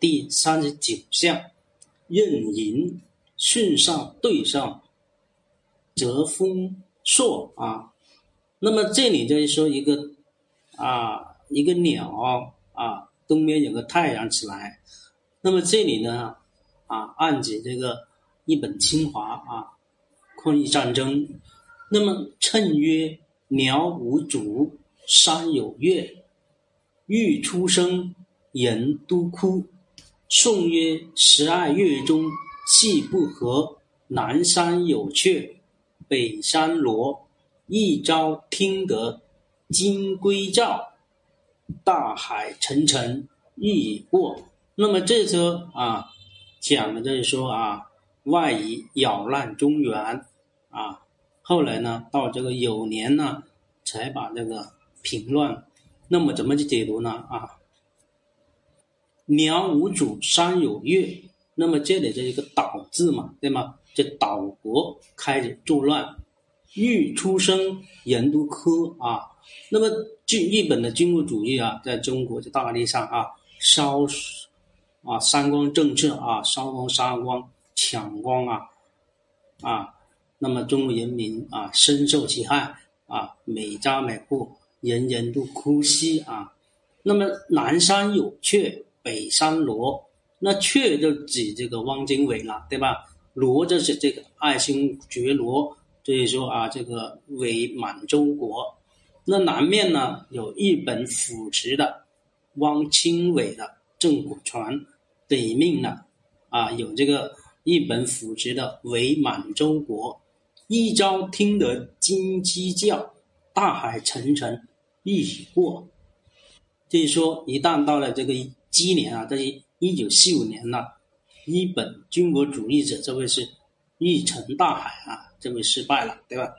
第三十九项，任寅顺上对上，则风朔啊。那么这里就是说一个啊，一个鸟啊，东边有个太阳起来。那么这里呢啊，暗指这个一本清华啊，抗日战争。那么称曰鸟无主，山有月，欲出生，人都哭。宋曰十二月中，气不和，南山有雀，北山罗。一朝听得金龟叫，大海沉沉日已过。那么这时候啊，讲的就是说啊，外夷扰乱中原啊。后来呢，到这个有年呢，才把这个平乱。那么怎么去解读呢？啊，鸟无主，山有月。那么这里就是一个岛字嘛，对吗？这岛国开始作乱。欲出生，人都科啊。那么，军日本的军国主义啊，在中国的大地上啊，烧啊，三光政策啊，烧光杀光抢光啊啊。那么，中国人民啊，深受其害啊，每家每户人人都哭泣啊。那么，南山有雀，北山罗。那雀就指这个汪精卫了，对吧？罗就是这个爱新觉罗。所以说啊，这个伪满洲国，那南面呢有日本扶持的汪精卫的政府船，北面呢啊有这个日本扶持的伪满洲国。一朝听得金鸡叫，大海沉沉日已过。就是说，一旦到了这个今年啊，这是一九四五年了，日本军国主义者这位是。一沉大海啊，这位失败了，对吧？